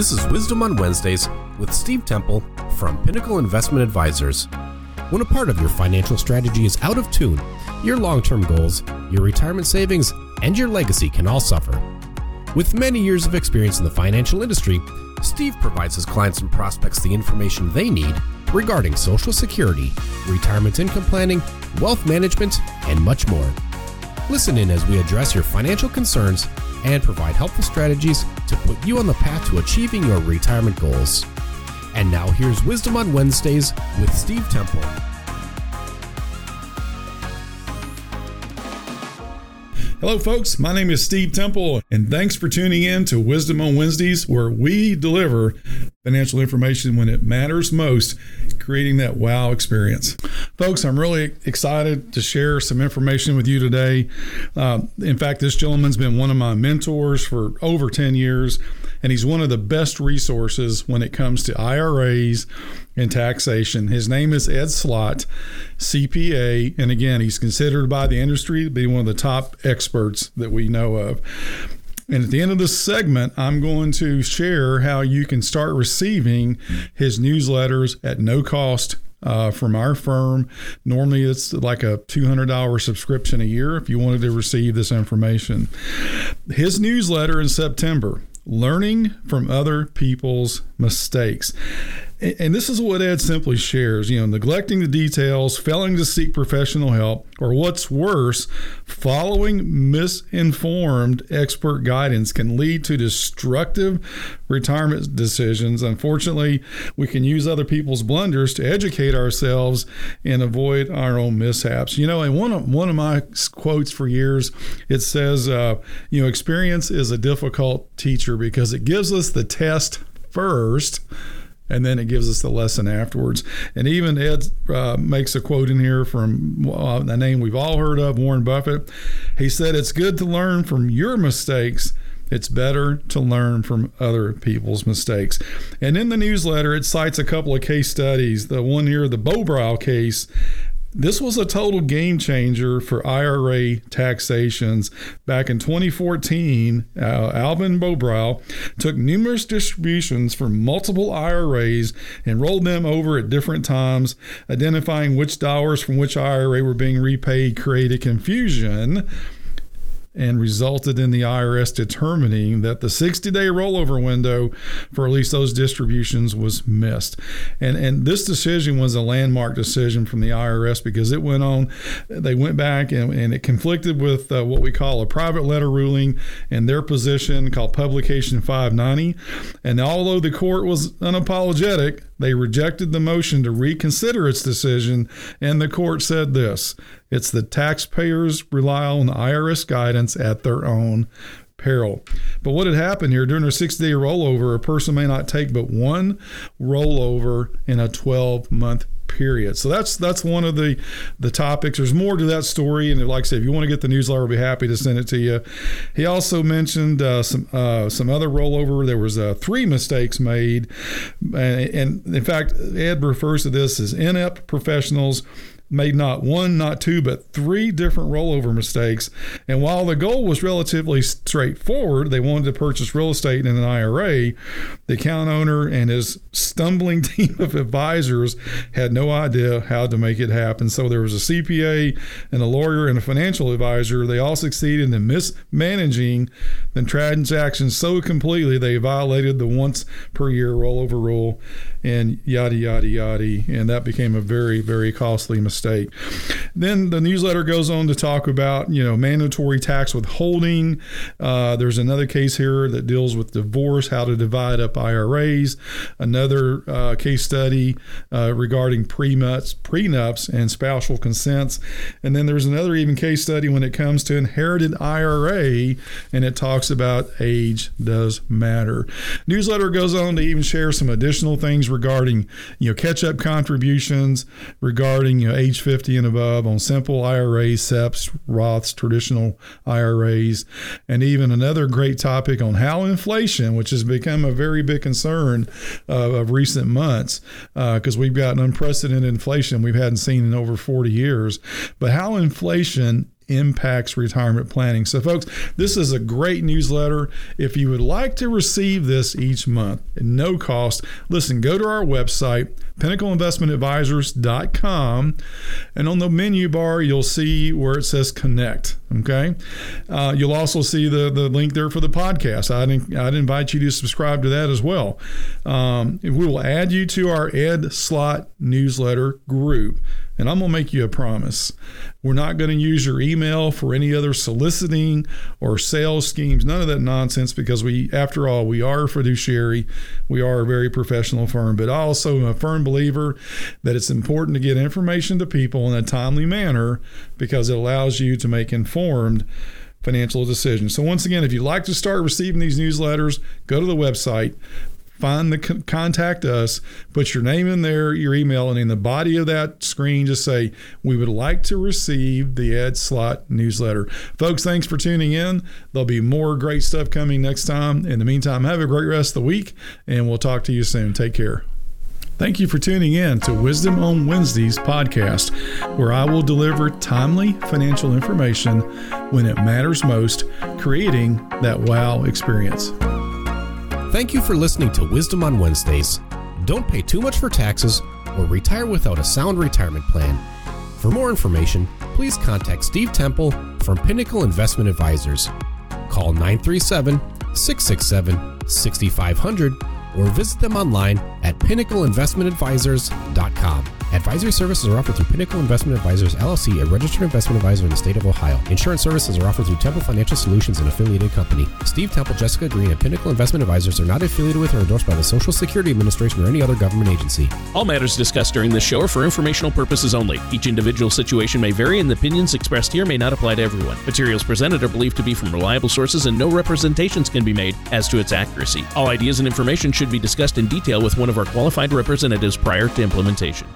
This is Wisdom on Wednesdays with Steve Temple from Pinnacle Investment Advisors. When a part of your financial strategy is out of tune, your long term goals, your retirement savings, and your legacy can all suffer. With many years of experience in the financial industry, Steve provides his clients and prospects the information they need regarding Social Security, retirement income planning, wealth management, and much more. Listen in as we address your financial concerns and provide helpful strategies to put you on the path to achieving your retirement goals. And now here's Wisdom on Wednesdays with Steve Temple. Hello, folks. My name is Steve Temple, and thanks for tuning in to Wisdom on Wednesdays, where we deliver financial information when it matters most, creating that wow experience. Folks, I'm really excited to share some information with you today. Uh, in fact, this gentleman's been one of my mentors for over 10 years, and he's one of the best resources when it comes to IRAs and taxation. His name is Ed Slott, CPA, and again, he's considered by the industry to be one of the top experts that we know of. And at the end of this segment, I'm going to share how you can start receiving his newsletters at no cost uh, from our firm. Normally, it's like a $200 subscription a year if you wanted to receive this information. His newsletter in September Learning from Other People's Mistakes. And this is what Ed simply shares, you know, neglecting the details, failing to seek professional help, or what's worse, following misinformed expert guidance can lead to destructive retirement decisions. Unfortunately, we can use other people's blunders to educate ourselves and avoid our own mishaps. You know, and one of one of my quotes for years, it says, uh, you know, experience is a difficult teacher because it gives us the test first and then it gives us the lesson afterwards. And even Ed uh, makes a quote in here from uh, a name we've all heard of, Warren Buffett. He said, It's good to learn from your mistakes. It's better to learn from other people's mistakes. And in the newsletter, it cites a couple of case studies. The one here, the Bobrow case, this was a total game changer for IRA taxations. Back in 2014, uh, Alvin Bobrow took numerous distributions from multiple IRAs and rolled them over at different times, identifying which dollars from which IRA were being repaid created confusion and resulted in the IRS determining that the 60 day rollover window for at least those distributions was missed. And, and this decision was a landmark decision from the IRS because it went on, they went back and, and it conflicted with uh, what we call a private letter ruling and their position called Publication 590. And although the court was unapologetic, they rejected the motion to reconsider its decision, and the court said this it's the taxpayers rely on the IRS guidance at their own peril. But what had happened here during a six day rollover, a person may not take but one rollover in a 12 month period. So that's that's one of the the topics. There's more to that story, and like I said, if you want to get the newsletter, I'll be happy to send it to you. He also mentioned uh, some uh, some other rollover. There was uh, three mistakes made, and, and in fact, Ed refers to this as inept professionals made not one, not two, but three different rollover mistakes. And while the goal was relatively straightforward, they wanted to purchase real estate in an IRA, the account owner and his stumbling team of advisors had no idea how to make it happen. So there was a CPA and a lawyer and a financial advisor. They all succeeded in mismanaging the transactions so completely they violated the once per year rollover rule and yada, yada, yada. And that became a very, very costly mistake. Then the newsletter goes on to talk about, you know, mandatory tax withholding. Uh, there's another case here that deals with divorce, how to divide up IRAs. Another uh, case study uh, regarding prenups, prenups and spousal consents. And then there's another even case study when it comes to inherited IRA, and it talks about age does matter. Newsletter goes on to even share some additional things regarding you know catch up contributions regarding you know age 50 and above on simple IRAs, SEPs, Roths, traditional IRAs, and even another great topic on how inflation, which has become a very big concern uh, of recent months, because uh, we've got an unprecedented inflation we've hadn't seen in over 40 years, but how inflation impacts retirement planning. So, folks, this is a great newsletter. If you would like to receive this each month at no cost, listen, go to our website, pinnacleinvestmentadvisors.com, and on the menu bar, you'll see where it says connect. Okay. Uh, you'll also see the, the link there for the podcast. I'd, I'd invite you to subscribe to that as well. Um, we will add you to our Ed Slott newsletter group. And I'm going to make you a promise. We're not going to use your email for any other soliciting or sales schemes, none of that nonsense, because we, after all, we are a fiduciary. We are a very professional firm. But also a firm believer that it's important to get information to people in a timely manner because it allows you to make informed financial decisions. So, once again, if you'd like to start receiving these newsletters, go to the website, find the contact us, put your name in there, your email, and in the body of that screen, just say, We would like to receive the Ed Slott newsletter. Folks, thanks for tuning in. There'll be more great stuff coming next time. In the meantime, have a great rest of the week, and we'll talk to you soon. Take care. Thank you for tuning in to Wisdom on Wednesdays podcast, where I will deliver timely financial information when it matters most, creating that wow experience. Thank you for listening to Wisdom on Wednesdays. Don't pay too much for taxes or retire without a sound retirement plan. For more information, please contact Steve Temple from Pinnacle Investment Advisors. Call 937 667 6500 or visit them online at pinnacleinvestmentadvisors.com. Advisory services are offered through Pinnacle Investment Advisors LLC, a registered investment advisor in the state of Ohio. Insurance services are offered through Temple Financial Solutions, an affiliated company. Steve Temple, Jessica Green, and Pinnacle Investment Advisors are not affiliated with or endorsed by the Social Security Administration or any other government agency. All matters discussed during this show are for informational purposes only. Each individual situation may vary, and the opinions expressed here may not apply to everyone. Materials presented are believed to be from reliable sources, and no representations can be made as to its accuracy. All ideas and information should be discussed in detail with one of our qualified representatives prior to implementation.